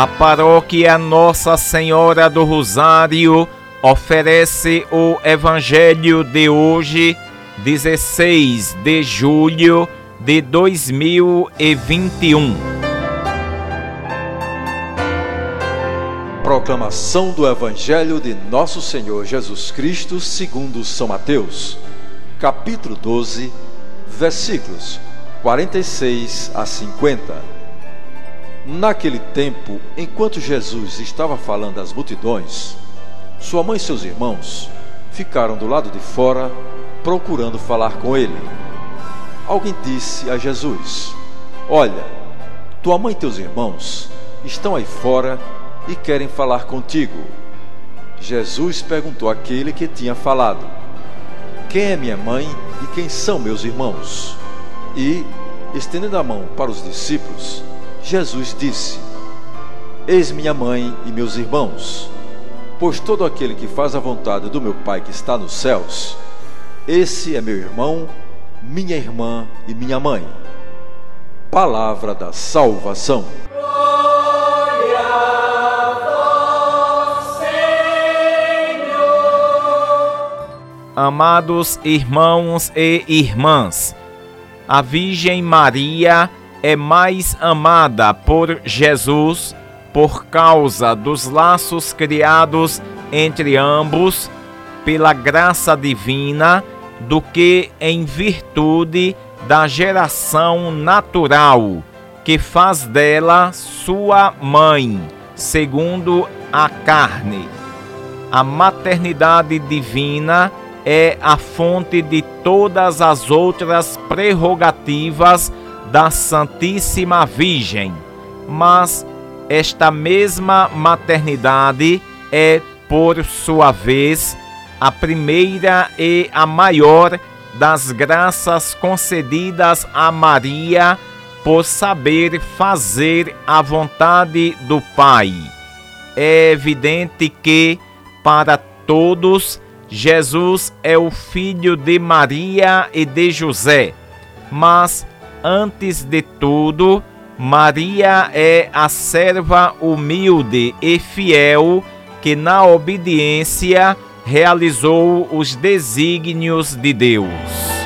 A paróquia Nossa Senhora do Rosário oferece o Evangelho de hoje, 16 de julho de 2021. Proclamação do Evangelho de Nosso Senhor Jesus Cristo, segundo São Mateus, capítulo 12, versículos 46 a 50. Naquele tempo, enquanto Jesus estava falando às multidões, sua mãe e seus irmãos ficaram do lado de fora procurando falar com ele. Alguém disse a Jesus: Olha, tua mãe e teus irmãos estão aí fora e querem falar contigo. Jesus perguntou àquele que tinha falado: Quem é minha mãe e quem são meus irmãos? E, estendendo a mão para os discípulos, Jesus disse: Eis minha mãe e meus irmãos, pois todo aquele que faz a vontade do meu Pai que está nos céus, esse é meu irmão, minha irmã e minha mãe. Palavra da salvação. Amados irmãos e irmãs, a Virgem Maria é mais amada por Jesus por causa dos laços criados entre ambos pela graça divina do que em virtude da geração natural que faz dela sua mãe, segundo a carne. A maternidade divina é a fonte de todas as outras prerrogativas da Santíssima Virgem, mas esta mesma maternidade é, por sua vez, a primeira e a maior das graças concedidas a Maria por saber fazer a vontade do Pai. É evidente que, para todos, Jesus é o filho de Maria e de José, mas Antes de tudo, Maria é a serva humilde e fiel que, na obediência, realizou os desígnios de Deus.